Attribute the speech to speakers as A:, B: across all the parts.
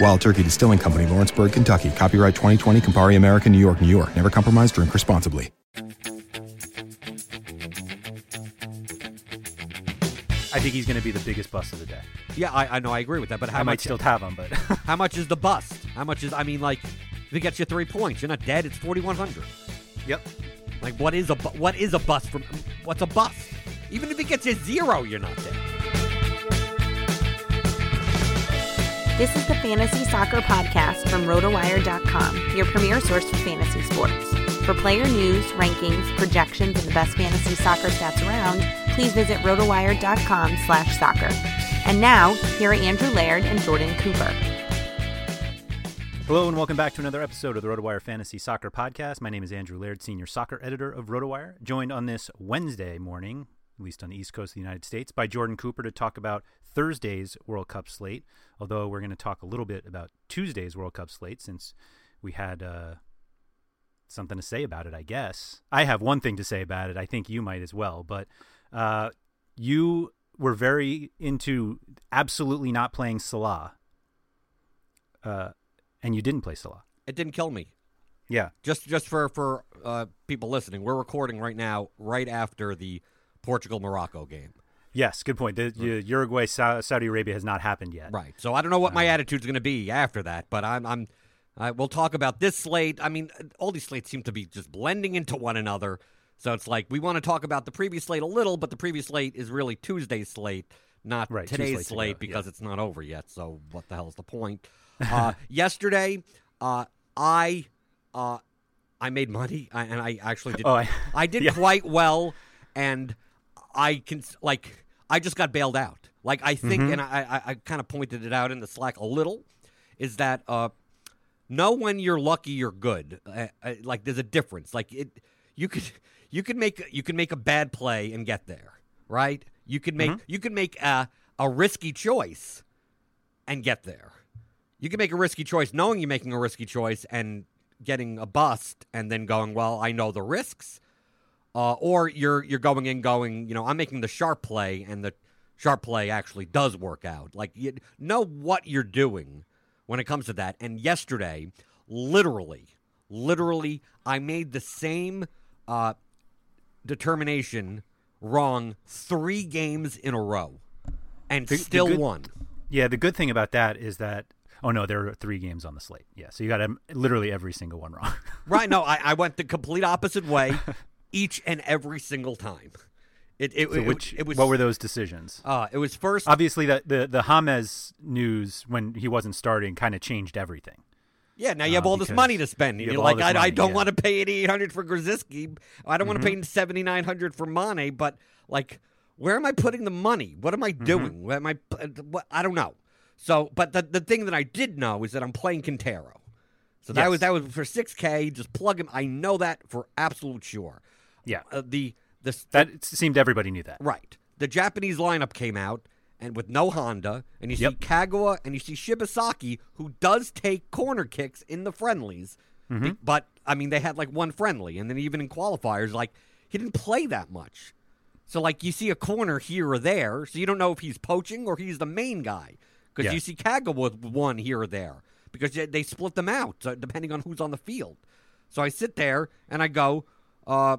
A: Wild Turkey Distilling Company, Lawrenceburg, Kentucky. Copyright 2020, Campari American, New York, New York. Never compromise, drink responsibly.
B: I think he's going to be the biggest bust of the day.
C: Yeah, I, I know, I agree with that. But how
B: I
C: much?
B: might still have him, but
C: how much is the bust? How much is? I mean, like, if it gets you three points, you're not dead. It's forty one hundred.
B: yep.
C: Like, what is a what is a bust from? What's a bust? Even if it gets you zero, you're not dead.
D: This is the Fantasy Soccer Podcast from RotoWire.com, your premier source for fantasy sports. For player news, rankings, projections, and the best fantasy soccer stats around, please visit RotoWire.com slash soccer. And now, here are Andrew Laird and Jordan Cooper.
B: Hello and welcome back to another episode of the RotoWire Fantasy Soccer Podcast. My name is Andrew Laird, senior soccer editor of RotoWire, joined on this Wednesday morning, at least on the East Coast of the United States, by Jordan Cooper to talk about Thursday's World Cup slate. Although we're going to talk a little bit about Tuesday's World Cup slate since we had uh, something to say about it, I guess. I have one thing to say about it. I think you might as well. But uh, you were very into absolutely not playing Salah. Uh, and you didn't play Salah.
C: It didn't kill me.
B: Yeah.
C: Just just for for uh, people listening, we're recording right now, right after the Portugal Morocco game.
B: Yes, good point. The, the Uruguay Saudi Arabia has not happened yet.
C: Right. So I don't know what my attitude's going to be after that, but I'm I'm I we'll talk about this slate. I mean, all these slates seem to be just blending into one another. So it's like we want to talk about the previous slate a little, but the previous slate is really Tuesday's slate, not
B: Right,
C: today's slate because
B: yeah.
C: it's not over yet. So what the hell is the point? Uh, yesterday, uh, I uh, I made money, I, and I actually did.
B: Oh, I-
C: I did
B: yeah.
C: quite well, and I can like I just got bailed out. Like I think,
B: Mm-hmm.
C: and I I, I kind of pointed it out in the Slack a little, is that uh, know when you're lucky, you're good. Uh, uh, like there's a difference. Like it, you could you could make you can make a bad play and get there, right? You could make you could make a a risky choice and get there. You can make a risky choice knowing you're making a risky choice and getting a bust and then going, well, I know the risks. Uh, or you're you're going in going, you know, I'm making the sharp play and the sharp play actually does work out. Like you know what you're doing when it comes to that. And yesterday, literally, literally, I made the same uh, determination wrong three games in a row and
B: The- the
C: still
B: good-
C: won.
B: Yeah, the good thing about that is that Oh no, there are three games on the slate. Yeah, so you got literally every single one wrong.
C: Right? No, I, I went the complete opposite way each and every single time. It it,
B: so which
C: it was
B: what were those decisions?
C: uh it was first
B: Obviously, the the the James news when he wasn't starting kind of changed everything.
C: Yeah, now you have
B: uh,
C: all this money to spend.
B: you
C: You're like, I, I don't
B: yeah.
C: want to pay eighty hundred for Grosicki. I don't want
B: Mm-hmm.
C: to pay seventy nine hundred for Mane. But like, where am I putting the money? What am I
B: Mm-hmm.
C: doing? What am I? What I don't know. So, but the the thing that I did know is that I'm playing Quintero. So that
B: Yes.
C: was that was for six K. Just plug him. I know that for absolute sure.
B: Yeah,
C: Uh, the the
B: that it seemed everybody knew that.
C: Right. The Japanese lineup came out and with no Honda, and you
B: Yep.
C: see Kagawa and you see Shibasaki, who does take corner kicks in the friendlies.
B: Mm-hmm.
C: But I mean, they had like one friendly, and then even in qualifiers, like he didn't play that much. So like you see a corner here or there, so you don't know if he's poaching or he's the main guy because
B: Yeah.
C: you see Kagawa with one here or there because they- they split them out depending on who's on the field. So I sit there and I go, uh,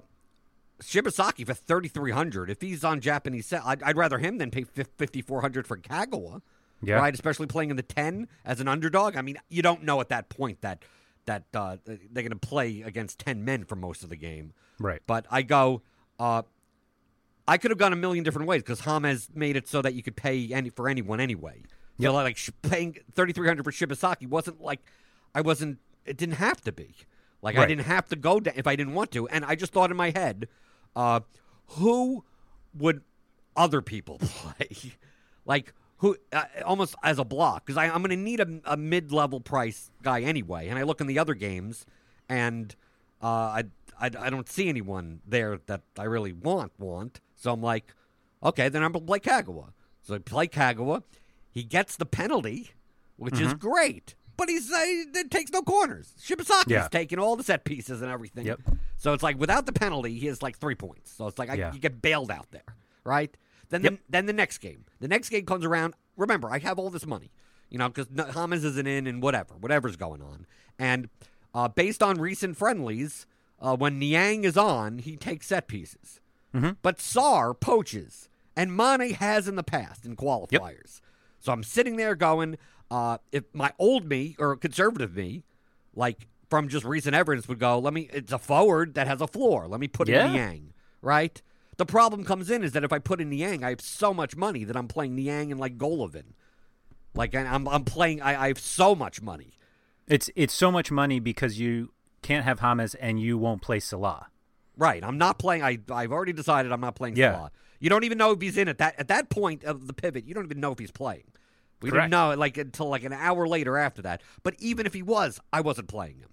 C: Shibasaki for thirty three hundred. If he's on Japanese set, I'd, I'd rather him than pay fifty four hundred for Kagawa.
B: Yeah.
C: Right, especially playing in the ten as an underdog. I mean, you don't know at that point that that uh, they're going to play against ten men for most of the game.
B: Right.
C: But I go, uh, I could have gone a million different ways because James made it so that you could pay any for anyone anyway. So like paying thirty three hundred for Shibasaki wasn't like I wasn't. It didn't have to be. Like I didn't have to go down if I didn't want to. And I just thought in my head, uh, who would other people play? like who? Uh, almost as a block because I'm going to need a, a mid level price guy anyway. And I look in the other games, and uh, I, I I don't see anyone there that I really want want. So I'm like, okay, then I'm going to play Kagawa. So I play Kagawa. He gets the penalty, which is great. But he's uh, he takes no corners. Shibasaki's
B: Yeah.
C: taking all the set pieces and everything.
B: Yep.
C: So it's like without the penalty, he has like three points. So it's like I,
B: Yeah.
C: you get bailed out there, right? Then
B: Yep.
C: the, then the next game, the next game comes around. Remember, I have all this money, you know, because Hamas isn't in and whatever, whatever's going on. And uh, based on recent friendlies, uh, when Niang is on, he takes set pieces. But Sarr poaches, and Mane has in the past in qualifiers. So I'm sitting there going, uh, if my old me or conservative me, like from just recent evidence, would go, let me, it's a forward that has a floor. Let me put
B: Yeah.
C: in Niang, right? The problem comes in is that if I put in Niang, I have so much money that I'm playing Niang and like Golovin. Like I'm, I'm playing, I, I have so much money.
B: It's it's so much money because you can't have James and you won't play Salah.
C: Right. I'm not playing. I I've already decided I'm not playing
B: Yeah.
C: Salah. You don't even know if he's in at that at that point of the pivot. You don't even know if he's playing. We
B: Correct.
C: didn't know it like until like an hour later after that. But even if he was, I wasn't playing him.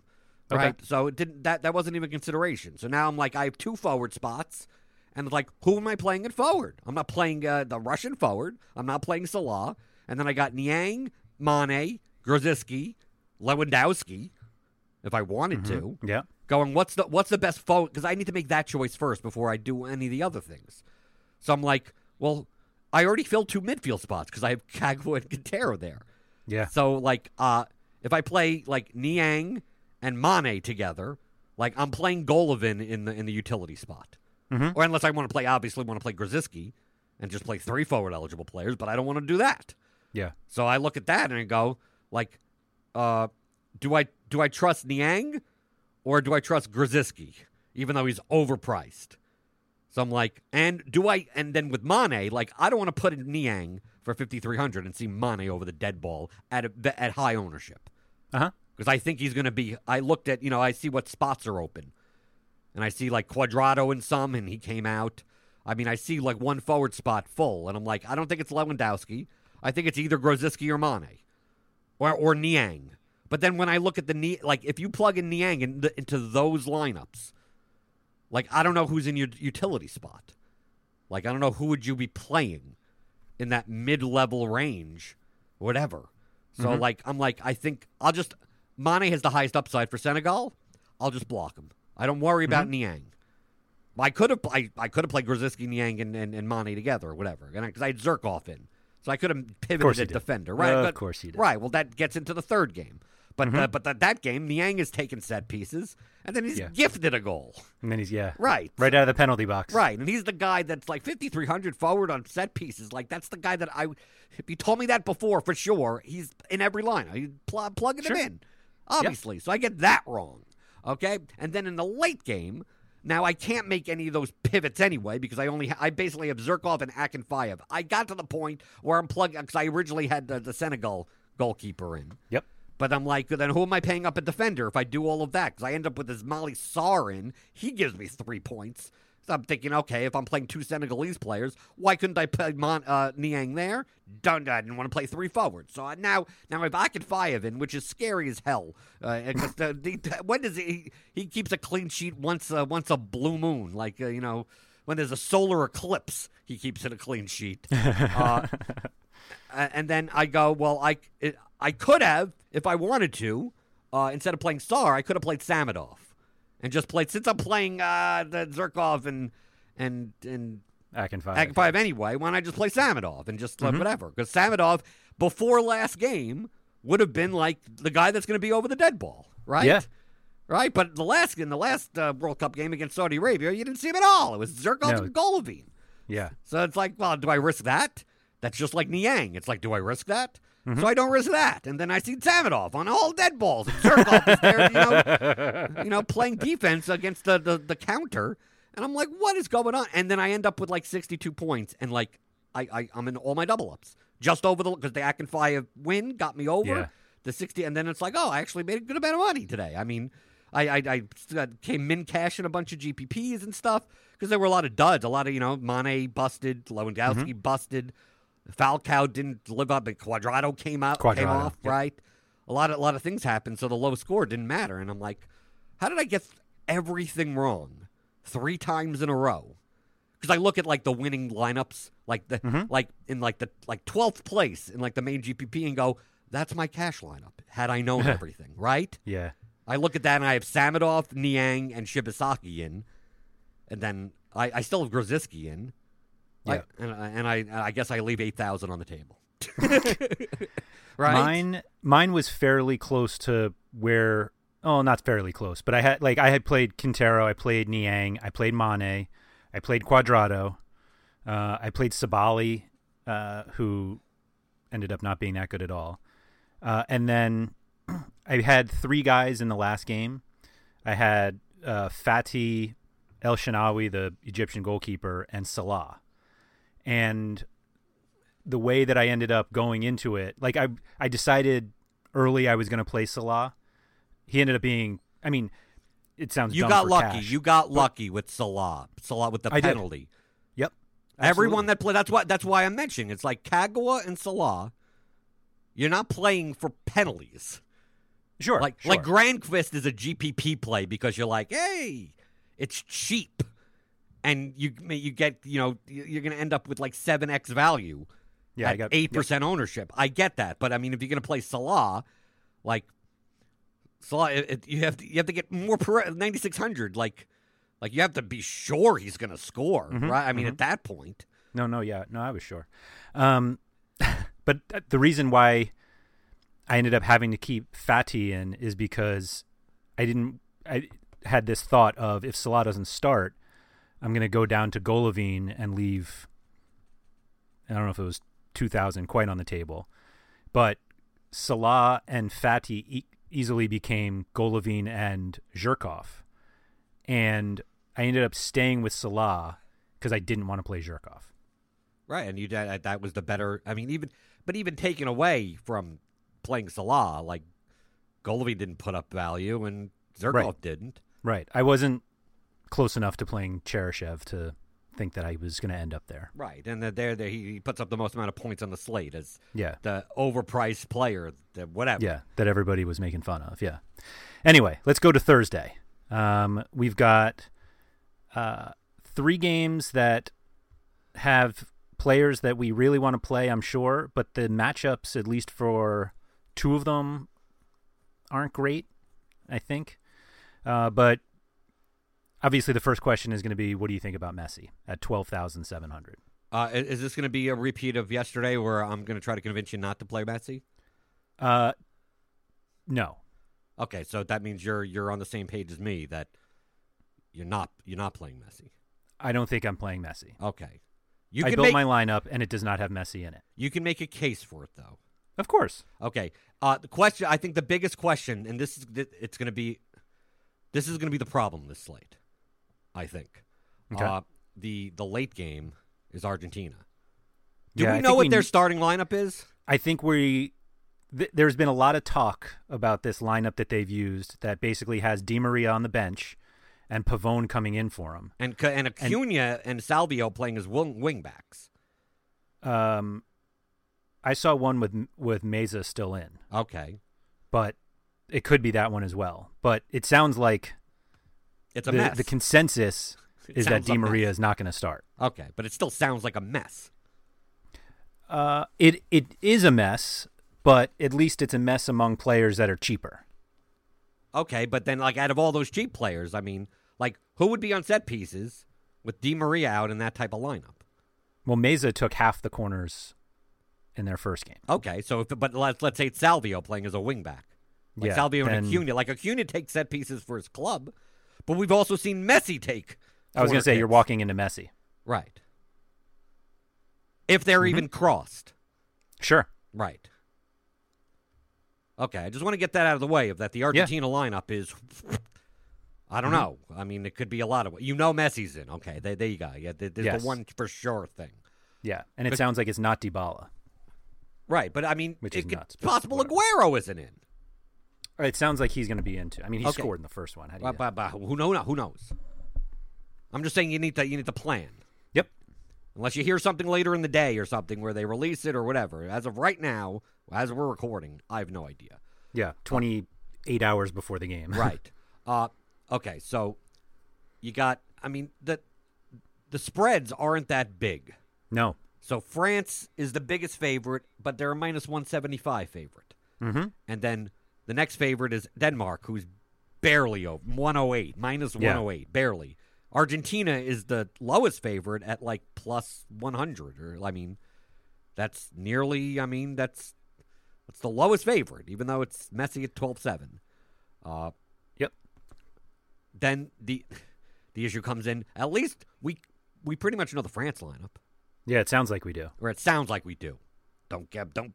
B: Okay.
C: Right. So it didn't that that wasn't even consideration. So now I'm like I have two forward spots, and like who am I playing at forward? I'm not playing uh, the Russian forward. I'm not playing Salah. And then I got Niang, Mane, Grosicki, Lewandowski. If I wanted to,
B: Yeah.
C: going what's the what's the best forward because I need to make that choice first before I do any of the other things. So I'm like, well, I already filled two midfield spots because I have Kagawa and Quintero there.
B: Yeah.
C: So like, uh, if I play like Niang and Mane together, like I'm playing Golovin in the in the utility spot,
B: Mhm.
C: or unless I want to play, obviously want to play Grosicki and just play three forward eligible players, but I don't want to do that.
B: Yeah.
C: So I look at that and I go, like, uh, do I do I trust Niang or do I trust Grosicki, even though he's overpriced? So I'm like, and do I? And then with Mane, like, I don't want to put in Niang for 5300 and see Mane over the dead ball at a, at high ownership
B: Uh huh.
C: because I think he's going to be. I looked at, you know, I see what spots are open, and I see like Cuadrado in some, and he came out. I mean, I see like one forward spot full, and I'm like, I don't think it's Lewandowski. I think it's either Grosicki or Mane, or or Niang. But then when I look at the Ni- like, if you plug in Niang in the, into those lineups, like I don't know who's in your utility spot. Like I don't know who would you be playing in that mid-level range, whatever. So like I'm like I think I'll just Mane has the highest upside for Senegal. I'll just block him. I don't worry about Niang. I could have I, I could have played Grosicki, Niang, and, and, and Mane together or whatever, because I, had Zhirkov in, so I could have pivoted at defender, right?
B: Of
C: But-
B: course you did.
C: Right. Well, that gets into the third game, But
B: Mm-hmm.
C: uh, but that that game, Niang is taking set pieces, and then he's
B: Yeah.
C: gifted a goal.
B: And then he's yeah,
C: Right.
B: right out of the penalty box.
C: Right, and he's the guy that's like 5,300 forward on set pieces. Like that's the guy that I. If you told me that before, for sure, he's in every line. I pl- plugging
B: Sure.
C: him in, obviously. So I get that wrong. Okay, and then in the late game, now I can't make any of those pivots anyway because I only ha- I basically have Zhirkov and Akinfeyev. I got to the point where I'm plugging because I originally had the, the Senegal goalkeeper in.
B: Yep.
C: But I'm like, then who am I paying up a defender if I do all of that? Because I end up with this Molly Sar in. He gives me three points. So I'm thinking, okay, if I'm playing two Senegalese players, why couldn't I play Mon- uh, Niang there? Done. I didn't want to play three forwards. So I, now, now if I could Fayev in, which is scary as hell, uh, because the, the, when does he? He keeps a clean sheet once, uh, once a blue moon, like uh, you know, when there's a solar eclipse, he keeps it a clean sheet. Uh, and then I go, well, I it, I could have if I wanted to, uh, instead of playing Star, I could have played Samedov, and just played since I'm playing uh, the Zhirkov and and and
B: I can find.
C: Akinfeyev anyway. Why don't I just play Samedov and just uh, whatever? Because Samedov before last game would have been like the guy that's going to be over the dead ball, right?
B: Yeah.
C: Right, but the last in the last uh, World Cup game against Saudi Arabia, you didn't see him at all. It was Zhirkov
B: No.
C: and Golovin.
B: Yeah.
C: So it's like, well, do I risk that? That's just like Niang. It's like, do I risk that? So I don't risk that. And then I see Samedov on all dead balls. And Zhirkov is there, you know, you know, playing defense against the, the, the counter. And I'm like, what is going on? And then I end up with like 62 points. And like, I, I, I'm in all my double ups. Just over the, because the Akinfeyev win got me over
B: Yeah.
C: the 60. And then it's like, oh, I actually made a good amount of money today. I mean, I, I, I uh, came min cashing a bunch of GPPs and stuff because there were a lot of duds. A lot of, you know, Mane busted, Lewandowski
B: Mm-hmm.
C: busted, Falcao didn't live up, and Cuadrado came out, came off,
B: yep.
C: right? A lot of, a lot of things happened, so the low score didn't matter. And I'm like, how did I get everything wrong three times in a row? Because I look at like the winning lineups, like the
B: Mm-hmm.
C: like in like the like twelfth place in like the main GPP, and go, that's my cash lineup. Had I known everything, right?
B: Yeah.
C: I look at that and I have Samedov, Niang, and Shibasaki in, and then I, I still have Grosicki in. I-
B: Yeah.
C: and, I- and I and I guess I leave eight thousand on the table. right?
B: Mine mine was fairly close to where oh not fairly close, but I had like I had played Quintero, I played Niang, I played Mane, I played Cuadrado, uh, I played Sabaly, uh, who ended up not being that good at all. Uh, and then I had three guys in the last game. I had uh, Fatih El Shenawy, the Egyptian goalkeeper, and Salah. And the way that I ended up going into it, like I I decided early I was going to play Salah. He ended up being, I mean, it sounds
C: you got lucky.
B: cash.
C: You got lucky with Salah. Salah with the
B: I did.
C: penalty.
B: Yep.
C: Everyone that play that's why that's why I'm mentioning it's like Kagawa and Salah. You're not playing for penalties.
B: sure
C: Like
B: sure.
C: like Granqvist is a GPP play because you're like, hey, it's cheap, and you you get you know you're going to end up with like seven x value
B: yeah,
C: at eight percent ownership. I get that, but I mean, if you're going to play Salah, like Salah, it, it- you have to you have to get more per ninety six hundred. Like like you have to be sure he's going to score,
B: Mm-hmm,
C: right? I mean, at that point,
B: No, no, yeah, no, I was sure. Um, but the reason why I ended up having to keep Fatih in is because I didn't. I had this thought of if Salah doesn't start, I'm going to go down to Golovin and leave. I don't know if it was two thousand quite on the table, but Salah and Fatih e- easily became Golovin and Zhirkov, and I ended up staying with Salah because I didn't want to play Zhirkov.
C: right? And you that that was the better. I mean, even but even taken away from playing Salah, like Golovin didn't put up value and Zhirkov
B: Right.
C: didn't.
B: Right. I wasn't close enough to playing Cheryshev to think that I was going to end up there.
C: Right, and that there, there he he puts up the most amount of points on the slate as
B: Yeah.
C: the overpriced player, the whatever.
B: Yeah. That everybody was making fun of. Yeah. Anyway, let's go to Thursday. Um, we've got uh, three games that have players that we really want to play, I'm sure, but the matchups, at least for two of them, aren't great, I think. Uh, but obviously, the first question is going to be what do you think about Messi at 12,700?
C: Uh, is this going to be a repeat of yesterday, where I'm going to try to convince you not to play Messi?
B: Uh, no,
C: Okay, so that means you're you're on the same page as me that you're not you're not playing Messi.
B: I don't think I'm playing Messi.
C: Okay. You
B: I built
C: make
B: my lineup and it does not have Messi in it.
C: you can make a case for it though.
B: Of course.
C: Okay. Uh, the question, I think the biggest question, and this is, it's going to be, this is going to be the problem this slate. I think.
B: Okay.
C: Uh, the the late game is Argentina. Do
B: Yeah,
C: we
B: I
C: know what
B: we
C: their starting lineup is?
B: I think we th- there's been a lot of talk about this lineup that they've used that basically has Di Maria on the bench and Pavone coming in for him.
C: And and Acuna and, Salvio playing as wing, wing backs.
B: Um, I saw one with with Meza still in,
C: Okay,
B: but it could be that one as well. But it sounds like
C: it's a
B: the,
C: mess.
B: the consensus
C: It
B: is that Di Maria is not going to start.
C: okay, but it still sounds like a mess.
B: Uh, it it is a mess, but at least it's a mess among players that are cheaper.
C: Okay, but then like out of all those cheap players, I mean, like who would be on set pieces with Di Maria out in that type of lineup?
B: Well, Meza took half the corners in their first game.
C: Okay, so if but let's let's say it's Salvio playing as a wingback, like
B: Yeah,
C: Salvio and Acuna. Like Acuna takes set pieces for his club, but we've also seen Messi take.
B: I was going to say you're walking into Messi.
C: right. If they're
B: Mm-hmm.
C: even crossed,
B: Sure.
C: right. Okay, I just want to get that out of the way. Of that, the Argentina lineup is. I don't
B: Mm-hmm.
C: know. I mean, it could be a lot of. You know, Messi's in. Okay, there, there you go. Yeah, there's
B: Yes.
C: the one for sure thing.
B: Yeah, and it
C: But-
B: sounds like it's not Dybala.
C: Right, but I mean,
B: Which
C: it
B: is
C: could,
B: nuts,
C: possible
B: whatever.
C: Aguero isn't in.
B: It sounds like he's going to be into. I mean, he
C: Okay.
B: scored in the first one. How do you
C: But, but, but who know? Who knows? I'm just saying you need to you need to plan.
B: Yep.
C: Unless you hear something later in the day or something where they release it or whatever. As of right now, as we're recording, I have no idea.
B: Yeah, 28 hours before the game.
C: right. Uh, okay, so you got. I mean the the spreads aren't that big.
B: no.
C: So France is the biggest favorite, but they're a minus 175 favorite.
B: Mm-hmm.
C: And then the next favorite is Denmark, who's barely over 108, minus
B: Yeah.
C: 108, barely. Argentina is the lowest favorite at like plus 100, or I mean, that's nearly. I mean, that's that's the lowest favorite, even though it's Messi at 12-7. Uh,
B: Yep.
C: then the the issue comes in. At least we we pretty much know the France lineup,
B: Yeah, it sounds like we do.
C: or it sounds like we do. Don't get don't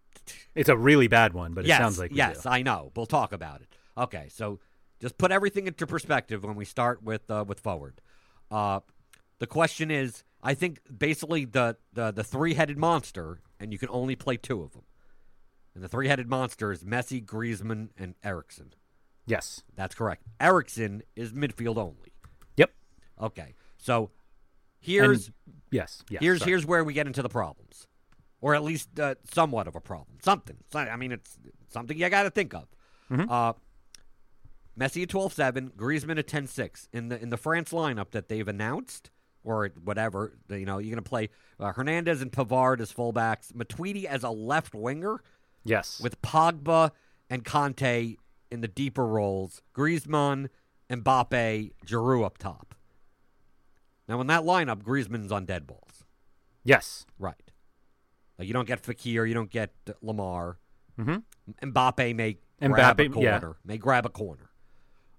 B: It's a really bad one, but it
C: yes,
B: sounds like
C: yes,
B: do.
C: I know. We'll talk about it. Okay, so just put everything into perspective when we start with uh, with forward. Uh, the question is, I think basically the the, the three headed monster, and you can only play two of them. And the three headed monster is Messi, Griezmann, and Eriksen.
B: Yes.
C: That's correct. Eriksen is midfield only.
B: Yep.
C: Okay, so here's
B: And- yes. Yes.
C: here's
B: sorry.
C: here's where we get into the problems, or at least uh, somewhat of a problem. Something. I mean, it's something you got to think of.
B: Mm-hmm.
C: Uh, Messi at 12-7, Griezmann at 10-6. in the in the France lineup that they've announced, or whatever. You know, you're going to play uh, Hernandez and Pavard as fullbacks, Matuidi as a left winger
B: Yes.
C: with Pogba and Kanté in the deeper roles, Griezmann, Mbappe, Giroud up top. Now, in that lineup, Griezmann's on dead balls.
B: yes.
C: Right. Like you don't get Fekir, you don't get Lemar.
B: Mhm.
C: Mbappe may grab a
B: Mbappe, yeah.
C: corner. May grab a corner.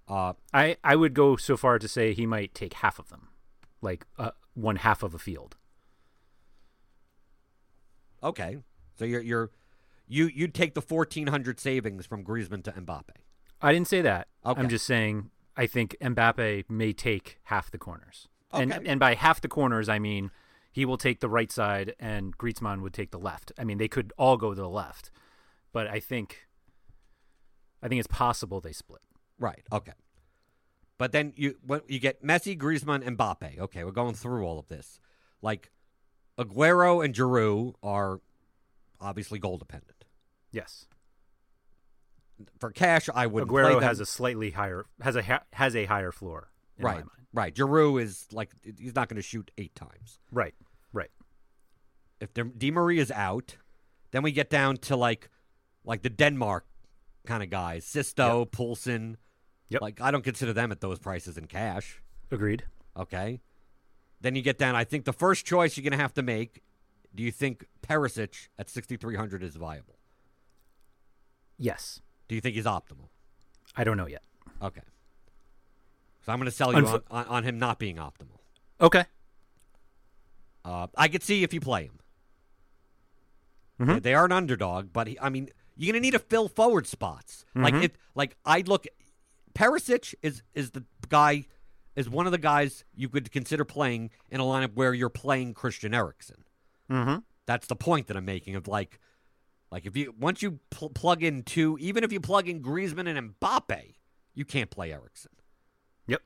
C: Uh,
B: I I would go so far to say he might take half of them, like uh, one half of a field.
C: okay. So you're you're you you'd take the fourteen hundred savings from Griezmann to Mbappe.
B: I didn't say that.
C: Okay.
B: I'm just saying I think Mbappe may take half the corners. And
C: Okay.
B: and by half the corners I mean he will take the right side and Griezmann would take the left. I mean they could all go to the left. But I think I think it's possible they split.
C: Right. Okay. But then you you get Messi, Griezmann, and Mbappe. Okay, we're going through all of this. Like Aguero and Giroud are obviously goal dependent.
B: Yes.
C: For cash, I would
B: Aguero has a slightly higher has a ha- has a higher floor in my
C: right. Right. Giroud is like he's not going to shoot eight times.
B: Right. Right.
C: if De, Di Maria is out, then we get down to like like the Denmark kind of guys, Sisto, Poulsen.
B: Yep.
C: Like I don't consider them at those prices in cash.
B: Agreed.
C: Okay. Then you get down. I think the first choice you're going to have to make. Do you think Perisic at 6,300 is viable?
B: Yes.
C: Do you think he's optimal?
B: I don't know yet.
C: Okay. So I'm going to sell you
B: Unfo-
C: on, on, him not being optimal.
B: Okay.
C: Uh, I could see if you play him.
B: Mhm.
C: They- They are an underdog, but he, I mean, you're going to need to fill forward spots. Like
B: Mhm.
C: if, like I look, Perisic is is the guy, is one of the guys you could consider playing in a lineup where you're playing Christian Eriksen.
B: Mm-hmm.
C: That's the point that I'm making of like, like if you once you pl- plug in two, even if you plug in Griezmann and Mbappe, you can't play Eriksen.
B: Yep.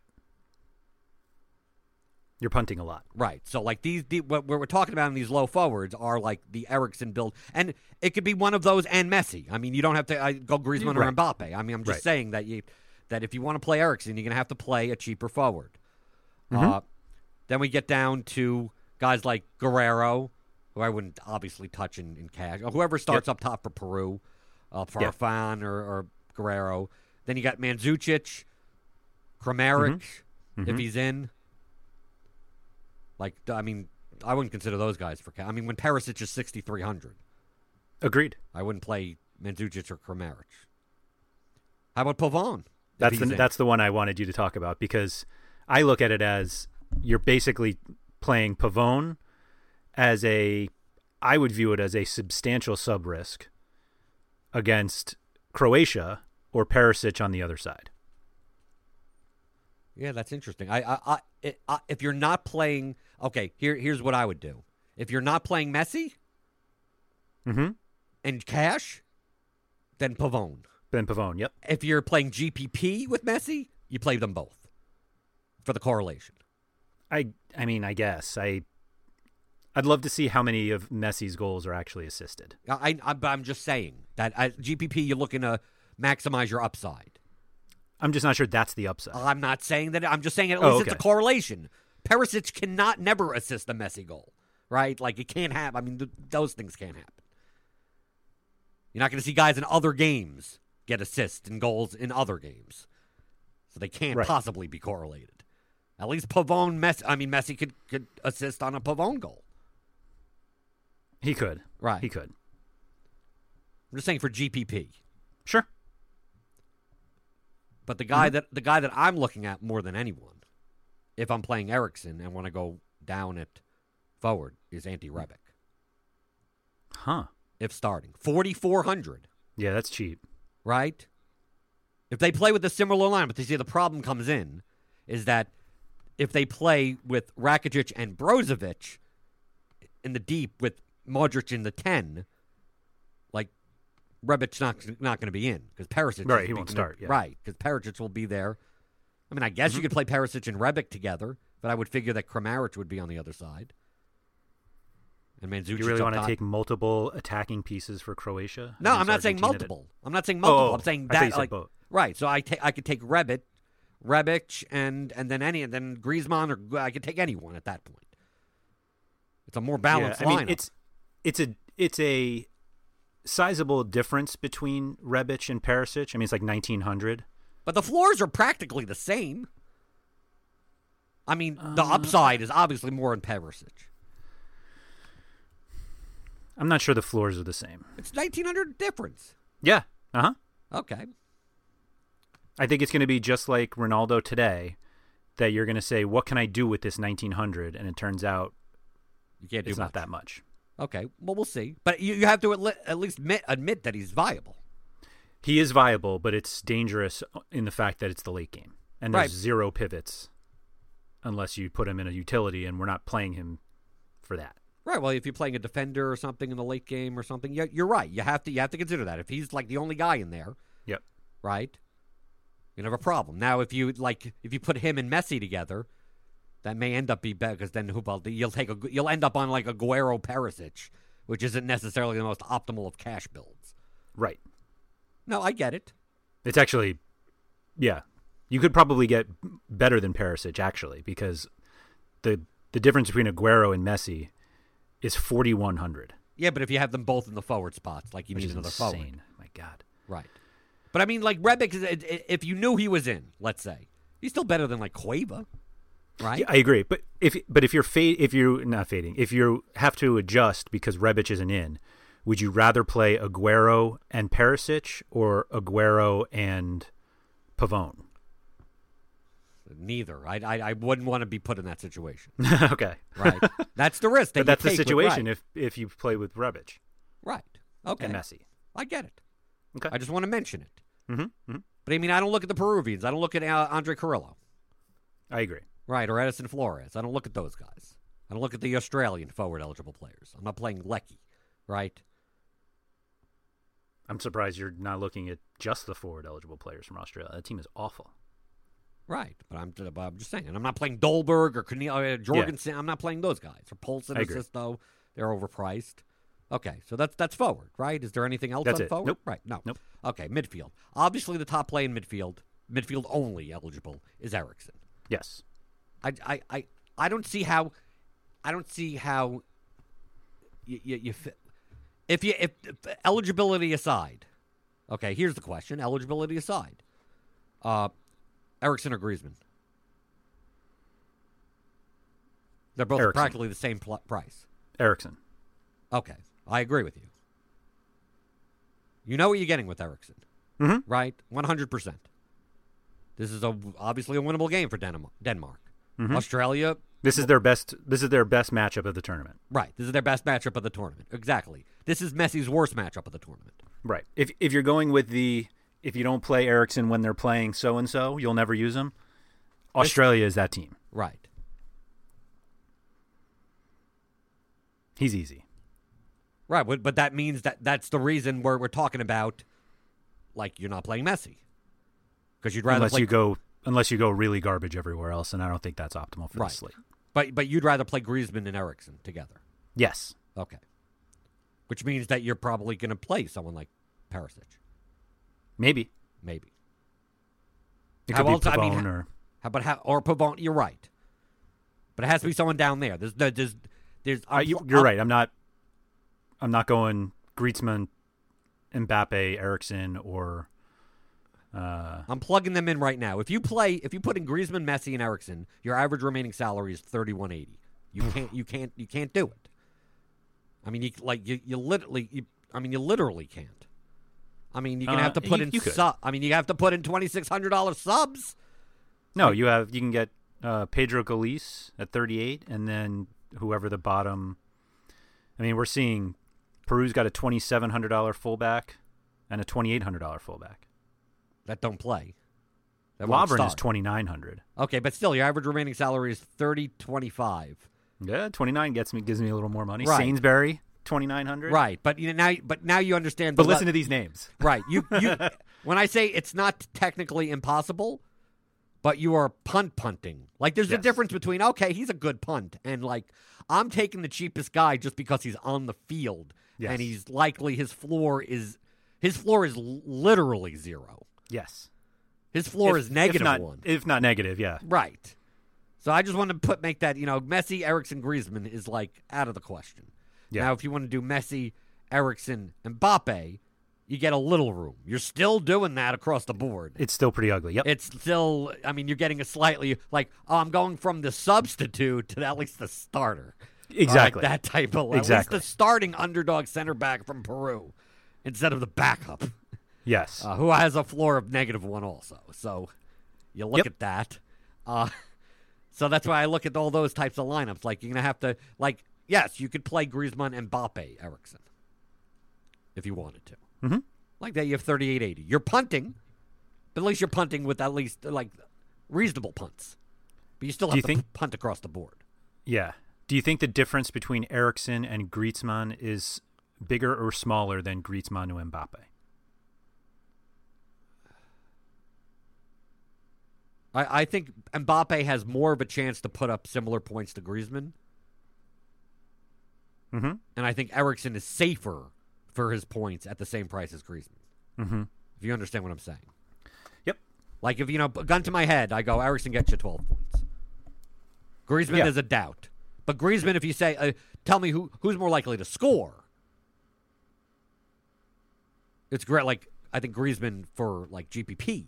B: You're punting a lot.
C: Right. So like these, the, what we're talking about in these low forwards are like the Eriksen build, and it could be one of those and Messi. I mean, you don't have to uh, go Griezmann or
B: Right.
C: Mbappe. I mean, I'm just
B: Right.
C: saying that you that if you want to play Eriksen, you're gonna have to play a cheaper forward.
B: Mm-hmm.
C: Uh, then we get down to guys like Guerrero, who I wouldn't obviously touch in, in cash, or whoever starts up top for Peru, uh. Farfan or, or Guerrero. Then you got Mandzukic, Kramaric,
B: Mm-hmm.
C: if he's in. Like, I mean, I wouldn't consider those guys for. I mean, when Perisic is 6,300,
B: Agreed.
C: I wouldn't play Mandzukic or Kramaric. How about Pavone?
B: That's the
C: in?
B: that's the one I wanted you to talk about because I look at it as you're basically playing Pavone as a I would view it as a substantial sub risk against Croatia or Perisic on the other side.
C: Yeah, that's interesting. I, I, I, I, if you're not playing, okay, here, here's what I would do. If you're not playing Messi
B: Mm-hmm.
C: and Cash, then Pavone.
B: Ben Pavone, yep.
C: If you're playing GPP with Messi, you play them both for the correlation.
B: I I mean, I guess I I'd love to see how many of Messi's goals are actually assisted.
C: I, I I'm just saying that at GPP, you're looking to maximize your upside.
B: I'm just not sure that's the upside.
C: I'm not saying that. I'm just saying at
B: Oh,
C: least it's a correlation. Perisic cannot never assist a Messi goal, right? Like it can't happen. I mean, th- those things can't happen. You're not going to see guys in other games get assists and goals in other games, so they can't
B: Right.
C: possibly be correlated. At least Pavone, Messi. I mean, Messi could could assist on a Pavone goal,
B: he could.
C: right?
B: He could.
C: I'm just saying for GPP.
B: Sure.
C: But the
B: Mm-hmm.
C: guy that the guy that I'm looking at more than anyone, if I'm playing Eriksen and want to go down at forward, is Ante Rebic.
B: Huh.
C: If starting forty four hundred,
B: Yeah, that's cheap.
C: right? If they play with a similar line, but you see the problem comes in is that if they play with Rakitic and Brozovic in the deep with Modric in the ten, like Rebic's not not going to be in because Perisic
B: Right, he won't start, yeah.
C: Right, because Perisic will be there. I mean, I guess you could mm-hmm. play Perisic and Rebic together, but I would figure that Kramaric would be on the other side. And Mandzukic
B: You really want to take multiple attacking pieces for Croatia?
C: No, I'm
B: against
C: not saying multiple. I'm not saying multiple.
B: Oh,
C: I'm saying that like
B: both.
C: right. So I ta- I could take Rebic, Rebic, and and then any and then Griezmann or I could take anyone at that point. It's a more balanced
B: yeah, I mean,
C: lineup.
B: it's it's a it's a sizable difference between Rebic and Perisic. I mean, it's like 1900.
C: But the floors are practically the same. I mean, the
B: Uh,
C: upside is obviously more in Perisic.
B: I'm not sure the floors are the same.
C: It's 1900 difference.
B: Yeah. Uh huh.
C: Okay.
B: I think it's going to be just like Ronaldo today, that you're going to say, "What can I do with this 1900?" And it turns out
C: You can't do
B: it's
C: much.
B: not that much.
C: Okay. Well, we'll see. But you, you have to at least admit, admit that he's viable.
B: He is viable, but it's dangerous in the fact that it's the late game and there's
C: Right.
B: zero pivots unless you put him in a utility, and we're not playing him for that.
C: Right. Well, if you're playing a defender or something in the late game or something, yeah, you're right. You have to you have to consider that. If he's like the only guy in there,
B: Yep.
C: right? You have a problem. Now, if you like, if you put him and Messi together, that may end up be better because then who? You'll take a you'll end up on like a Guerrero Perisic, which isn't necessarily the most optimal of cash builds.
B: Right.
C: No, I get it.
B: It's actually, yeah, you could probably get better than Perisic actually because the the difference between Aguero and Messi is 4100,
C: Yeah, but if you have them both in the forward spots, like you
B: which
C: need another
B: insane.
C: forward,
B: My God.
C: right? But I mean, like Rebic, is- i- i- if you knew he was in, let's say, he's still better than like Cueva, right?
B: Yeah, I agree. But if but if you're fade if you're not fading, if you have to adjust because Rebic isn't in, would you rather play Aguero and Perisic or Aguero and Pavone?
C: Neither. I, I I wouldn't want to be put in that situation.
B: okay.
C: Right. that's the risk. That
B: But that's the situation if if you play with Rebic
C: right. Okay.
B: and Messi.
C: I get it.
B: Okay.
C: I just want to mention it.
B: Mm-hmm. hmm
C: But I mean, I don't look at the Peruvians. I don't look at uh, Andre Carrillo,
B: I agree.
C: right, or Edison Flores. I don't look at those guys. I don't look at the Australian forward eligible players. I'm not playing Leckie, right?
B: I'm surprised you're not looking at just the forward eligible players from Australia. That team is awful.
C: Right. But I'm, but I'm just saying. And I'm not playing Dolberg or Cornel- uh, Jorgensen. I'm not playing those guys. Or
B: Poulsen
C: or. Sisto. They're overpriced. Okay, so that's that's forward, right? Is there anything else
B: That's
C: on
B: it.
C: forward?
B: Nope.
C: Right. No.
B: Nope.
C: Okay, midfield. Obviously, the top play in midfield, midfield only eligible, is Eriksen.
B: Yes.
C: I, I, I, I don't see how, I don't see how, you, you, you fi- if you if, if eligibility aside, okay. Here's the question: eligibility aside, uh, Eriksen or Griezmann? They're both
B: Eriksen.
C: practically the same pl- price.
B: Eriksen.
C: Okay, I agree with you. You know what you're getting with Eriksen,
B: Mhm.
C: right? One hundred percent. This is a, obviously a winnable game for Denmark. Denmark, Australia.
B: This is their best. This is their best matchup of the tournament.
C: Right. This is their best matchup of the tournament. Exactly. This is Messi's worst matchup of the tournament.
B: Right. If if you're going with the if you don't play Eriksen when they're playing so and so, you'll never use them. Australia is that team.
C: Right.
B: He's easy.
C: Right. But, but that means that that's the reason where we're talking about, like, you're not playing Messi. Because you'd rather
B: unless
C: play.
B: you go unless you go really garbage everywhere else, and I don't think that's optimal for
C: Right.
B: the slate.
C: But, but you'd rather play Griezmann and Eriksen together.
B: Yes.
C: Okay. Which means that you're probably going to play someone like Perisic.
B: Maybe.
C: Maybe.
B: It
C: How
B: could be
C: else- I mean,
B: or
C: How about how, or Pavone? You're right. But it has to be someone down there. There's, there's, there's.
B: Uh, you, you're right. I'm not. I'm not going Griezmann, Mbappe, Eriksen, or. Uh,
C: I'm plugging them in right now. If you play, if you put in Griezmann, Messi, and Eriksen, your average remaining salary is thirty one eighty. You can't, you can't, you can't do it. I mean, you like you, you literally, you, I mean, you literally can't. I mean, you're gonna
B: Uh,
C: have to put
B: you-
C: in
B: you
C: sub. I mean, you have to put in twenty six hundred dollars subs.
B: no, you have. You can get uh, Pedro Gallese at 38, and then whoever the bottom. I mean, we're seeing Peru's got a $2,700 fullback and a $2,800 fullback.
C: That don't play. That won't
B: is 2,900.
C: Okay, but still, your average remaining salary is thirty twenty five.
B: Yeah, 29 gets me gives me a little more money.
C: Right.
B: Sainsbury 2,900.
C: Right, but you know, now, but now you understand.
B: But listen
C: le-
B: to these names.
C: Right. You you when I say it's not technically impossible, but you are punt punting. Like there's a difference between okay, he's a good punt and like I'm taking the cheapest guy just because he's on the field
B: Yes.
C: and he's likely his floor is his floor is literally zero.
B: Yes.
C: His floor
B: If-
C: is negative
B: if not,
C: one.
B: If not negative, yeah.
C: Right. So I just want to put make that, you know, Messi, Eriksen, Griezmann is like out of the question.
B: Yeah.
C: Now if you want to do Messi, Eriksen, and Mbappe, you get a little room. You're still doing that across the board.
B: It's still pretty ugly. Yep.
C: It's still I mean, you're getting a slightly like, oh, I'm going from the substitute to at least the starter.
B: Exactly.
C: Like that type of
B: Exactly.
C: At least the starting underdog center back from Peru instead of the backup.
B: Yes.
C: Uh, who has a floor of negative one also. So you look
B: Yep.
C: at that. Uh, so that's why I look at all those types of lineups. Like you're gonna have to like yes, you could play Griezmann, and Mbappe, Eriksen, if you wanted to.
B: Mhm.
C: Like that, you have 3880. You're punting, but at least you're punting with at least like reasonable punts. But you still have
B: you
C: to
B: think-
C: p- punt across the board.
B: yeah. Do you think the difference between Eriksen and Griezmann is bigger or smaller than Griezmann to Mbappe?
C: I, I think Mbappe has more of a chance to put up similar points to Griezmann.
B: Mm-hmm.
C: And I think Eriksen is safer for his points at the same price as Griezmann.
B: Mm-hmm.
C: If you understand what I'm saying.
B: Yep.
C: Like if you know, gun to my head, I go Eriksen gets you 12 points. Griezmann
B: Yeah.
C: is a doubt, but Griezmann, if you say, uh, tell me who who's more likely to score, it's great. Like I think Griezmann for like GPP,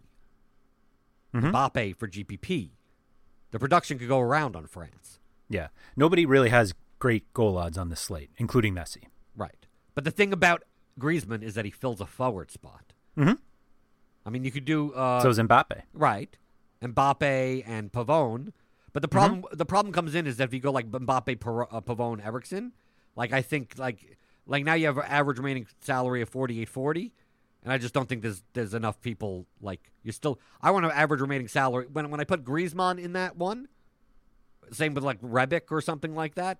B: Mhm.
C: Mbappe for GPP. The production could go around on France,
B: Yeah. Nobody really has great goal odds on this slate, including Messi.
C: right? But the thing about Griezmann is that he fills a forward spot.
B: Mhm.
C: I mean, you could do uh,
B: so is Mbappe.
C: right, Mbappe and Pavone. But the problem the problem comes in is that if you go like Mbappe, uh, Pavone, Eriksen, like I think like like now you have an average remaining salary of forty eight forty, and I just don't think there's there's enough people like you still. I want an average remaining salary when when I put Griezmann in that one. Same with like Rebic or something like that.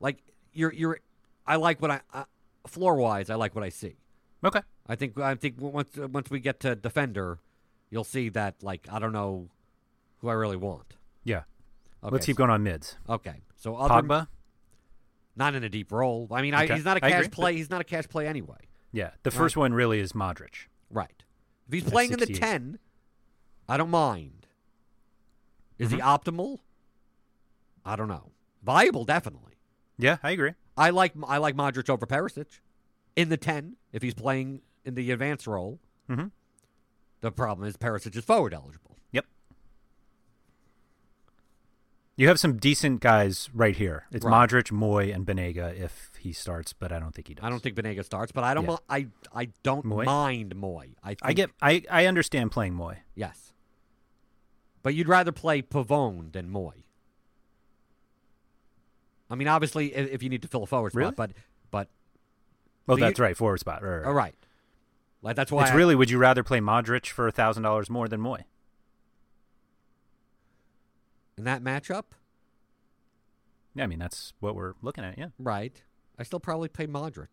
C: Like you're you're, I like what I uh, floor wise. I like what I see.
B: Okay.
C: I think I think once once we get to defender, you'll see that like I don't know who I really want.
B: Yeah.
C: Okay,
B: Let's keep going on mids.
C: Okay, so other,
B: Pogba.
C: not in a deep role. I mean, I, he's not a cash play. He's not a cash play anyway.
B: Yeah. The first one really is Modric.
C: Right. If he's playing in the ten, I don't mind. Is he
B: Mm-hmm.
C: optimal? I don't know. Viable, definitely.
B: Yeah, I agree.
C: I like I like Modric over Perisic in the ten if he's playing in the advanced role.
B: Mm-hmm.
C: The problem is Perisic is forward eligible.
B: Yep. You have some decent guys right here. It's
C: Right.
B: Modric, Mooy, and Banega if he starts, but I don't think he does.
C: I don't think Banega starts, but I don't.
B: Yeah.
C: I I don't
B: Mooy?
C: mind Mooy. I think,
B: I get. I I understand playing Mooy.
C: yes, but you'd rather play Pavón than Mooy. I mean, obviously, if, you need to fill a forward spot,
B: Really?
C: but but
B: Oh,
C: So you-
B: that's right. Forward spot. Right, right, oh,
C: all right, like that's why
B: It's
C: I-
B: really. Would you rather play Modric for a thousand dollars more than Mooy?
C: In that matchup,
B: Yeah, I mean that's what we're looking at. Yeah.
C: right? I still probably play Modric.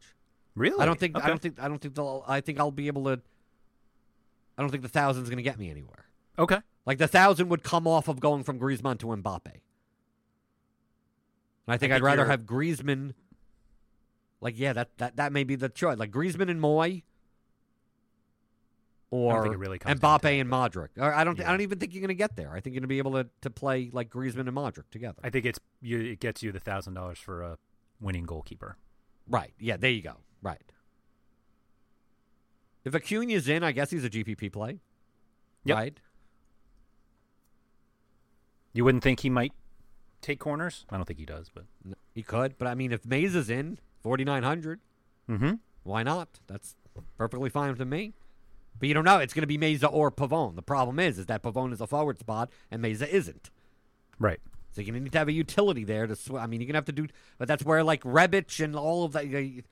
B: Really?
C: I don't think.
B: Okay.
C: I don't think. I don't think they'll. I think I'll be able to. I don't think the thousand's going to get me anywhere.
B: Okay.
C: Like the thousand would come off of going from Griezmann to Mbappe. I think
B: I
C: I'd
B: think
C: rather
B: you're-
C: have Griezmann. Like yeah, that, that that may be the choice. Like Griezmann and Mooy, or
B: really
C: Mbappe and Modric. Or I don't. thi- I don't even think you're going to get there. I think you're going to be able to, to play like Griezmann and Modric together.
B: I think it's you. It gets you the thousand dollars for a winning goalkeeper.
C: right. Yeah. There you go. Right. If Acuna's in, I guess he's a GPP play.
B: Yep.
C: Right.
B: You wouldn't think he might take corners. I don't think he does, but
C: He could, but I mean, if Mays is in, forty nine hundred.
B: mm-hmm.
C: Why not? That's perfectly fine with me. But you don't know. It's going to be Meza or Pavón. The problem is, is that Pavón is a forward spot and Meza isn't.
B: right.
C: So you're going to need to have a utility there to. Sw- I mean, you're going to have to do. But that's where like Rebic and all of that. You,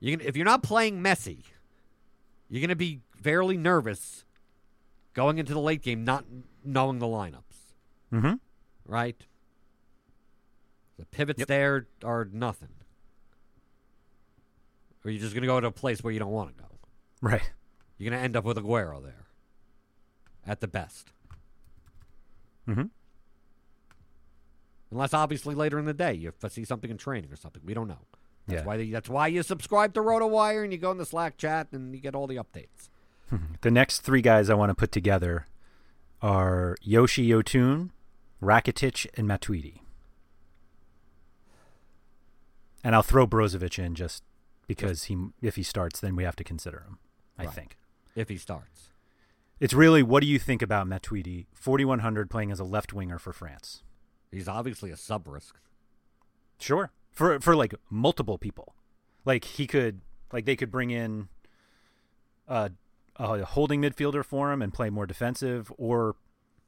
C: you can, if you're not playing Messi, you're going to be fairly nervous going into the late game, not knowing the lineups.
B: Mm-hmm.
C: Right. The pivots
B: Yep.
C: there are nothing. Or you're just going to go to a place where you don't want to go.
B: Right.
C: You're going to end up with Aguero there at the best.
B: Mm-hmm.
C: Unless obviously later in the day you see something in training or something. We don't know. That's
B: Yeah.
C: why that's why you subscribe to RotoWire and you go in the Slack chat and you get all the updates.
B: The next three guys I want to put together are Yoshi Yotun, Rakitic, and Matuidi. And I'll throw Brozovic in just because he, if he starts, then we have to consider him. I
C: Right.
B: think
C: If he starts.
B: it's really what do you think about Matuidi, forty one hundred, playing as a left winger for France?
C: He's obviously a sub risk.
B: Sure, for for like multiple people, like he could, like they could bring in a, a holding midfielder for him and play more defensive, or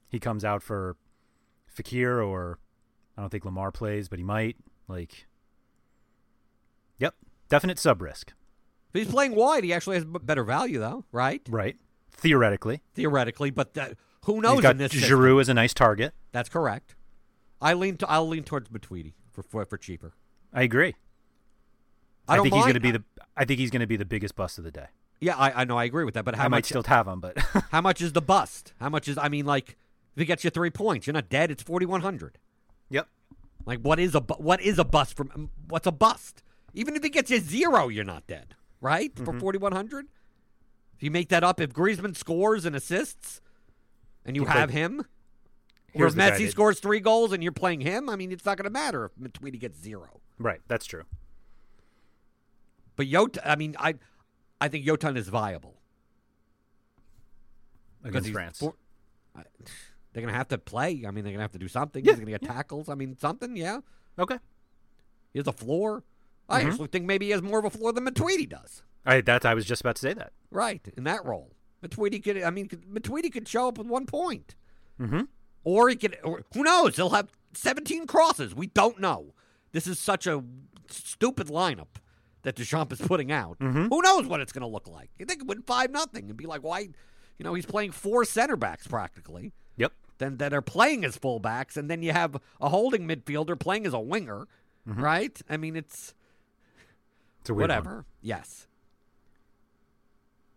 B: he comes out for Fekir, or I don't think Lemar plays, but he might. Like, yep, definite sub risk,
C: If he's playing wide, he actually has better value though, right?
B: right? Theoretically,
C: Theoretically, but that, who knows
B: he's got
C: in this
B: Giroud
C: system?
B: as a nice target.
C: That's correct. I lean to, I'll lean towards Matuidi for, for for cheaper.
B: I agree.
C: I, don't
B: think he's going to be the. I think he's going to be the biggest bust of the day.
C: Yeah, I, I know I agree with that, but how
B: I might still have him, but
C: How much is the bust? How much is I mean like if he gets you 3 points, you're not dead, it's 4100.
B: yep.
C: Like what is a what is a bust from what's a bust? Even if he gets you 0, you're not dead, right?
B: Mm-hmm.
C: For 4100? If you make that up if Griezmann scores and assists and you
B: He's
C: have
B: like-
C: him or if
B: Here's
C: Messi scores 3 goals and you're playing him, I mean it's not going to matter if Matuidi gets 0.
B: Right, that's true.
C: But Yot I mean I I think Yotun is viable
B: Against France.
C: I- they're going to have to play. I mean, they're going to have to do something.
B: Yeah,
C: He's going to get tackles. I mean, something, yeah.
B: Okay.
C: He has a floor. I
B: Mm-hmm.
C: actually think maybe he has more of a floor than Matuidi does.
B: I that I was just about to say that.
C: Right, in that role. Matuidi could. I mean, Matuidi could show up with one point,
B: Mm-hmm.
C: or he could. Or who knows? He'll have 17 crosses. We don't know. This is such a stupid lineup that Deschamps is putting out.
B: Mm-hmm.
C: Who knows what it's going to look like? You think it win five nothing and be like, why? You know, he's playing four center backs practically.
B: Yep.
C: Then that are playing as fullbacks, and then you have a holding midfielder playing as a winger, right? I mean, it's
B: It's a weird one.
C: whatever. Yes.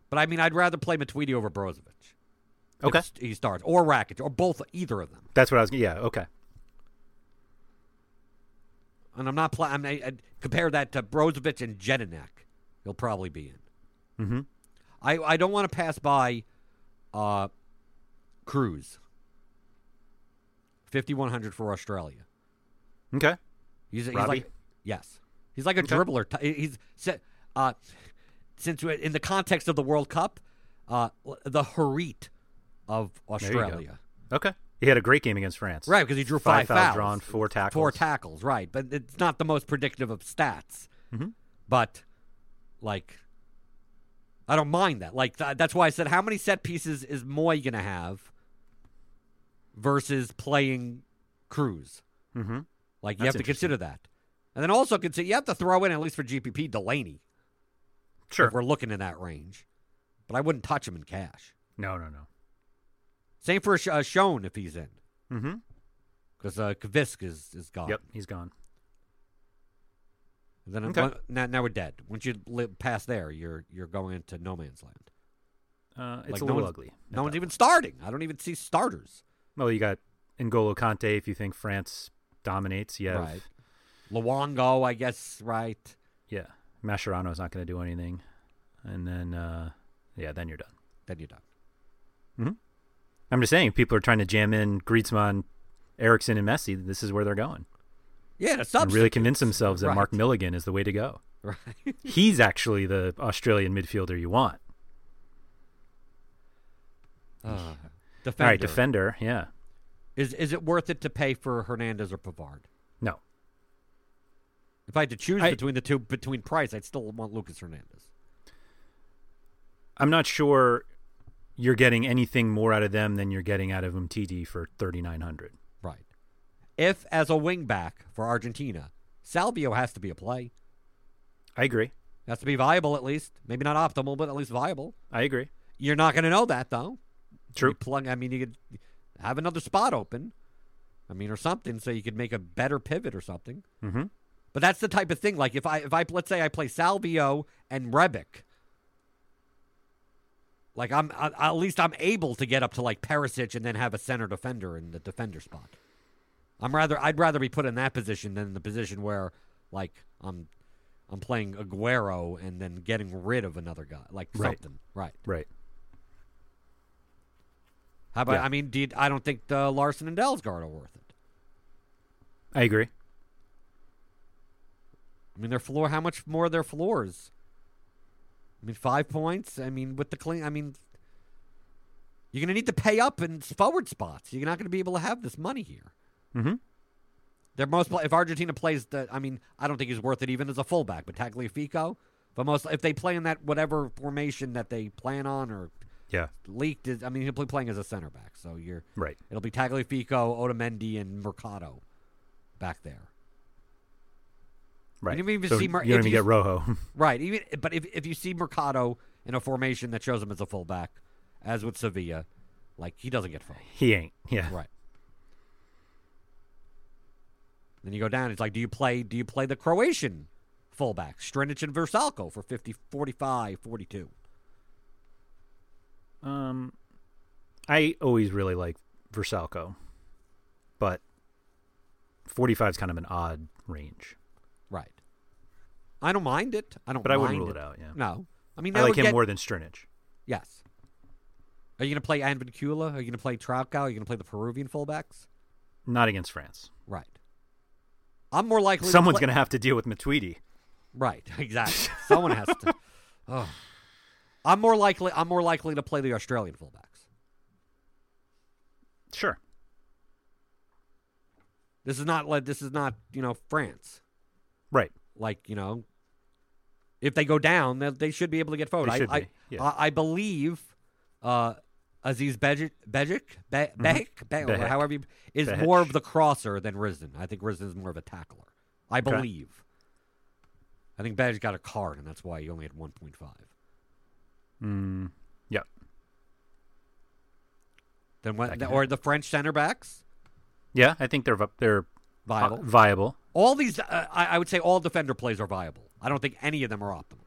C: But I mean, I'd rather play Matuidi over Brozovic.
B: Okay.
C: he starts or Rakic or both, either of them.
B: That's what I was. Yeah. Okay.
C: And I'm not playing. I, I compare that to Brozovic and Jedinak. He'll probably be in.
B: Mm-hmm.
C: I I don't want to pass by, uh, Kruse. Fifty one hundred for Australia.
B: Okay.
C: He's, he's like yes, he's like a
B: Okay.
C: dribbler. He's uh, since in the context of the World Cup, uh, the Harit of
B: There you go.
C: Australia.
B: Okay. He had a great game against France.
C: Right, because he drew
B: Five
C: five,
B: fouls
C: fouls,
B: drawn, four tackles.
C: four tackles. Right, but it's not the most predictive of stats.
B: Mhm.
C: But like, I don't mind that. Like th- that's why I said, how many set pieces is Mooy gonna have versus playing Kruse?
B: Mm-hmm.
C: Like you
B: That's
C: have to consider that, and then also consider you have to throw in at least for GPP Delaney.
B: Sure.
C: if we're looking in that range, but I wouldn't touch him in cash.
B: No. No. No.
C: Same for uh, Schöne if he's in,
B: Mm-hmm.
C: because uh, Kvist is is gone.
B: Yep. He's gone.
C: Then
B: Okay.
C: one- now, now we're dead. Once you live past there, you're you're going into no man's land.
B: Uh, it's
C: Like,
B: a
C: no
B: little ugly.
C: No one's
B: that
C: even
B: point.
C: starting. I don't even see starters.
B: Well, you got N'Golo Kante. If you think France dominates, you have
C: Right. Luongo, I guess. Right.
B: yeah. Mascherano's not going to do anything, and then uh, yeah, then you're done.
C: Then you're done.
B: I'm just saying, people are trying to jam in Griezmann, Eriksen, and Messi. This is where they're going.
C: Yeah,
B: And really convince themselves that
C: Right.
B: Mark Milligan is the way to go.
C: Right.
B: He's actually the Australian midfielder you want.
C: Uh, defender.
B: All right, defender. Yeah.
C: Is is it worth it to pay for Hernandez or Pavard? If I had to choose
B: I-
C: between the two, between price, I'd still want Lucas Hernandez.
B: I'm not sure you're getting anything more out of them than you're getting out of Umtiti for 3,900.
C: Right. If as a wingback for Argentina, Salvio has to be a play.
B: I agree.
C: Has to be viable at least. Maybe not optimal, but at least viable.
B: I agree.
C: You're not going to know that though.
B: True.
C: You plug. I mean, you could have another spot open. I mean, or something, so you could make a better pivot or something.
B: Mm-hmm.
C: But that's the type of thing. Like if I if I let's say I play Salvio and Rebic, like I'm I, at least I'm able to get up to like Perisic and then have a center defender in the defender spot. I'm rather I'd rather be put in that position than the position where like I'm I'm playing Aguero and then getting rid of another guy like
B: Right.
C: something. Right.
B: Right.
C: How about
B: Yeah.
C: I mean, did I don't think the Larsen and Dalsgaard are worth it.
B: I agree.
C: I mean, their floor. How much more are their floors? I mean, five points. I mean, with the clean. I mean, you're going to need to pay up in forward spots. You're not going to be able to have this money here.
B: Mm-hmm.
C: They're most. If Argentina plays the, I mean, I don't think he's worth it even as a fullback. But Tagliafico, but most if they play in that whatever formation that they plan on or
B: Yeah.
C: leaked, is, I mean, he'll be playing as a center back. So you're
B: Right.
C: It'll be Tagliafico, Otamendi, and Mercado back there.
B: Right.
C: don't even
B: so
C: see Mar-
B: you don't
C: if
B: even
C: you-
B: get Rojo.
C: Right. Even but if if you see Mercado in a formation that shows him as a fullback, as with Sevilla, like he doesn't get phone.
B: he ain't. Yeah.
C: Right. Then you go down. It's like, do you play? Do you play the Croatian fullback, Strinic and Vrsaljko for 50, 45, 42?
B: Um, I always really like Vrsaljko, but 45 is kind of an odd range.
C: I don't mind it. I don't.
B: But I wouldn't rule it out, yeah.
C: No. I mean,
B: I like him
C: get-
B: more than Strinic.
C: Yes. Are you going to play Advíncula? Are you going to play Trauco? Are you going to play the Peruvian fullbacks?
B: Not against France.
C: Right. I'm more likely.
B: Someone's
C: to play-
B: going to have to deal with Matuidi.
C: Right, exactly. Someone has to. Oh. I'm more likely. I'm more likely to play the Australian fullbacks.
B: Sure.
C: This is not like this is not you know France.
B: Right.
C: Like you know, if they go down, they, they should be able to get forward. I I,
B: be, yeah.
C: I, I believe uh, Aziz Behich, Behich, Be- Behik, Be- or
B: Behik.
C: however you, is more of the crosser than Risdon. I think Risdon is more of a tackler. I
B: Okay.
C: believe. I think Behich got a card, and that's why he only had 1.5.
B: Mm, yeah.
C: Then what?
B: Can
C: Or the French center backs,
B: Yeah, I think they're they're
C: viable.
B: uh, viable.
C: all these, uh, I, I would say, all defender plays are viable. I don't think any of them are optimal.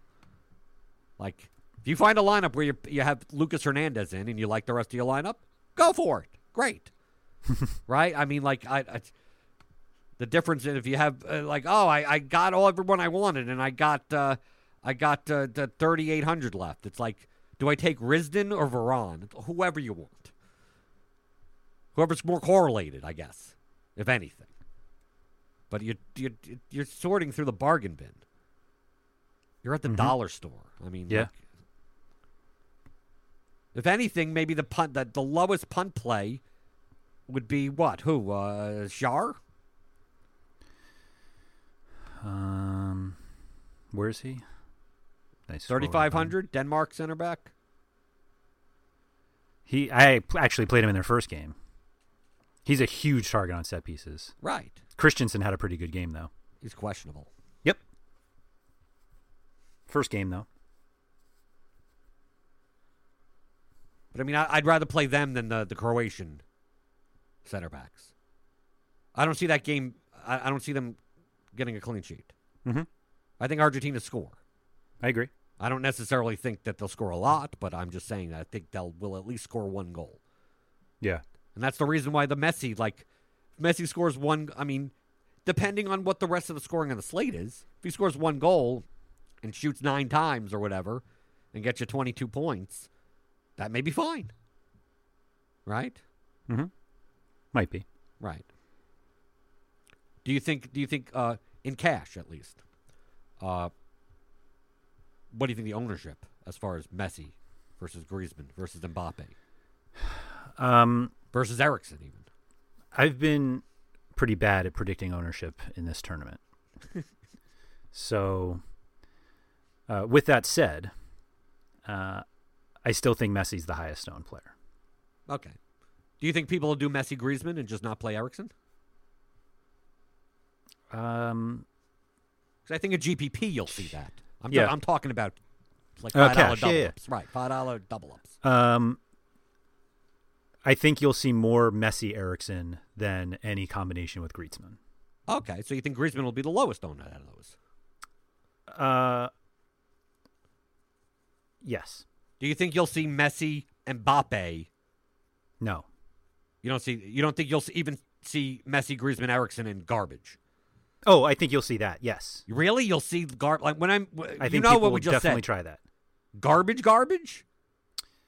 C: Like, if you find a lineup where you you have Lucas Hernandez in and you like the rest of your lineup, go for it. Great, right? I mean, like, I, I the difference is if you have uh, like, oh, I, I got all everyone I wanted and I got uh, I got uh, the thirty eight hundred left. It's like, do I take Risdon or Varane? Whoever you want, whoever's more correlated, I guess, if anything. But you you you're sorting through the bargain bin. You're at the dollar store. I mean,
B: Yeah.
C: like, if anything, maybe the punt the, the lowest punt play would be what? Who? Uh, Jar?
B: Um, where is he? Nice
C: Thirty five hundred. Denmark center back.
B: He, I actually played him in their first game. He's a huge target on set pieces.
C: Right.
B: Christensen had a pretty good game though.
C: He's questionable.
B: First game though.
C: But I mean, I, I'd rather play them than the the Croatian center backs. I don't see that game. I, I don't see them getting a clean sheet.
B: Mhm.
C: I think Argentina score.
B: I agree.
C: I don't necessarily think that they'll score a lot, but I'm just saying that I think they'll will at least score one goal.
B: Yeah.
C: And that's the reason why the Messi, like, Messi scores one, I mean, depending on what the rest of the scoring on the slate is, if he scores one goal and shoots nine times or whatever and gets you 22 points, that may be fine. Right?
B: Mm-hmm. Might be.
C: Right. Do you think, do you think, uh, in cash at least, uh, what do you think the ownership as far as Messi versus Griezmann versus Mbappe
B: Um,
C: versus Eriksen even?
B: I've been pretty bad at predicting ownership in this tournament. so, uh, with that said, uh, I still think Messi's the highest owned player.
C: Okay. Do you think people will do Messi Griezmann and just not play Eriksen?
B: Um,
C: Because I think at GPP you'll see that. I'm
B: Yeah.
C: I'm talking about like
B: Uh,
C: five dollar double
B: yeah.
C: ups, right? Five dollar double ups.
B: um, I think you'll see more Messi Eriksen than any combination with Griezmann.
C: Okay, so you think Griezmann will be the lowest owned out of those?
B: Uh, yes.
C: Do you think you'll see Messi and Mbappe?
B: No.
C: You don't see. You don't think you'll see, even see Messi, Griezmann, Eriksen in garbage?
B: Oh, I think you'll see that. Yes.
C: Really? You'll see gar like when I'm.
B: I
C: you
B: think
C: know
B: people
C: what we
B: will
C: just
B: definitely
C: said.
B: try that.
C: garbage, garbage.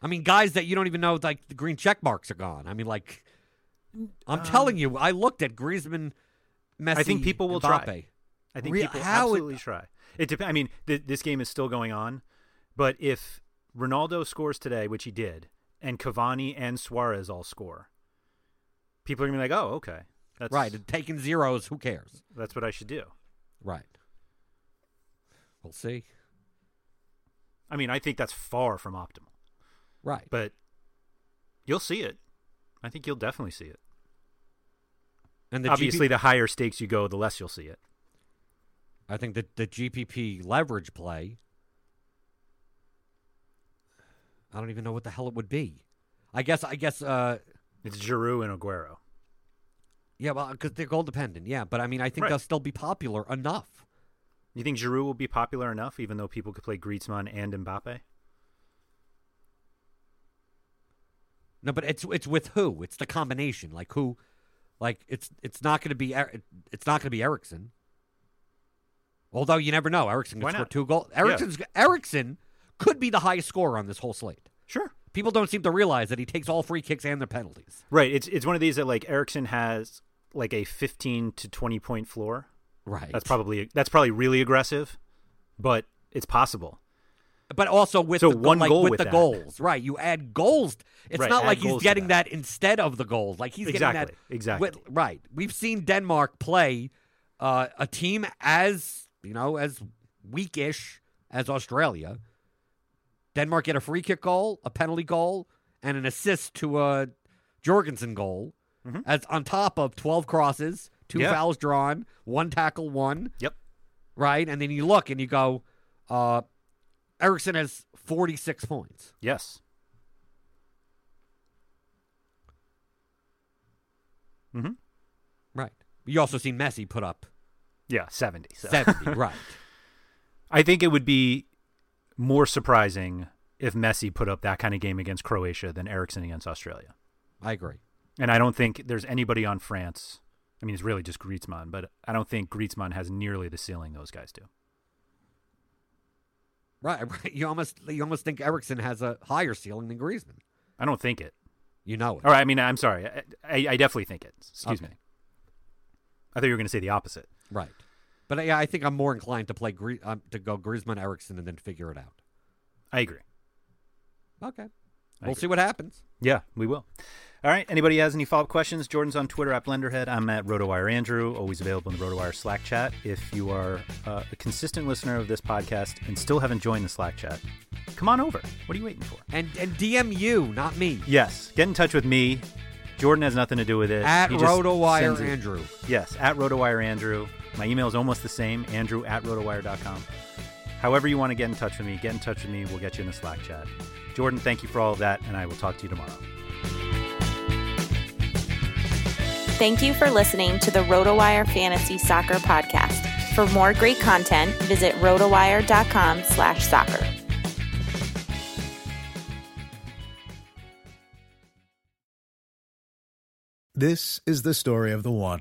C: I mean, guys that you don't even know, like the green check marks are gone. I mean, like, I'm telling you, I looked at Griezmann, Messi.
B: Um, I think people will
C: Mbappe.
B: try. I think
C: Real-
B: people
C: how it-
B: absolutely try. It dep- I mean, th- this game is still going on, but if Ronaldo scores today, which he did, and Cavani and Suarez all score, people are gonna be like, "Oh, okay, that's
C: Right, taking zeros, who cares?
B: That's what I should do."
C: Right. We'll see.
B: I mean, I think that's far from optimal,
C: Right.
B: but you'll see it. I think you'll definitely see it.
C: and the
B: Obviously,
C: GP
B: the higher stakes you go, the less you'll see it.
C: I think that the GPP leverage play. I don't even know what the hell it would be. I guess. I guess. uh
B: It's Giroud and Aguero.
C: Yeah, well, because they're goal dependent. Yeah, but I mean, I think
B: Right.
C: they'll still be popular enough.
B: You think Giroud will be popular enough, even though people could play Griezmann and Mbappe?
C: No, but it's it's with who? It's the combination. Like who? Like it's it's not going to be Er- it's not going to be Eriksen. Although you never know,
B: Eriksen
C: could score two goals. Eriksen's Eriksen could be the highest scorer on this whole slate.
B: Sure.
C: People don't seem to realize that he takes all free kicks and the penalties.
B: Right. It's it's one of these that like Eriksen has like a 15 to 20 point floor.
C: Right.
B: That's probably that's probably really aggressive, but it's possible.
C: But also with
B: So
C: the,
B: one
C: like,
B: goal
C: with,
B: with
C: the
B: that.
C: goals, right? You add goals. It's
B: Right,
C: not like he's getting
B: that.
C: that. instead of the goals. Like he's
B: Exactly,
C: getting that
B: exactly.
C: with- right. We've seen Denmark play uh, a team as you know as weakish as Australia. Denmark get a free kick goal, a penalty goal, and an assist to a Jorgensen goal,
B: Mhm.
C: as on top of 12 crosses, two
B: Yeah.
C: fouls drawn, one tackle, one.
B: Yep.
C: Right, and then you look and you go, uh, Eriksen has 46 points.
B: Yes. Mm-hmm.
C: Right. You also seen Messi put up
B: Yeah, 70. So.
C: 70. right.
B: I think it would be more surprising if Messi put up that kind of game against Croatia than Eriksen against Australia.
C: I agree.
B: And I don't think there's anybody on France. I mean, it's really just Griezmann, but I don't think Griezmann has nearly the ceiling those guys do.
C: Right, right. You almost you almost think Eriksen has a higher ceiling than Griezmann.
B: I don't think it.
C: You know it.
B: All right. I mean, I'm sorry. I, I, I definitely think it. Excuse
C: Okay.
B: me. I thought you were going to say the opposite.
C: Right. But yeah, I think I'm more inclined to play Grie- um, to go Griezmann, Eriksen, and then figure it out.
B: I agree.
C: Okay.
B: I
C: we'll
B: agree.
C: see what happens.
B: Yeah, we will. All right. Anybody has any follow up questions? Jordan's on Twitter at Blenderhead. I'm at RotoWire Andrew, always available in the RotoWire Slack chat. If you are uh, a consistent listener of this podcast and still haven't joined the Slack chat, come on over. What are you waiting for?
C: And and DM you, not me.
B: Yes, get in touch with me. Jordan has nothing to do with it.
C: At RotoWire Andrew.
B: Yes, at RotoWire Andrew. My email is almost the same, andrew at rotowire.com. However you want to get in touch with me, get in touch with me. We'll get you in the Slack chat. Jordan, thank you for all of that, and I will talk to you tomorrow.
D: Thank you for listening to the RotoWire Fantasy Soccer Podcast. For more great content, visit rotowire.com slash soccer.
E: This is the story of the one.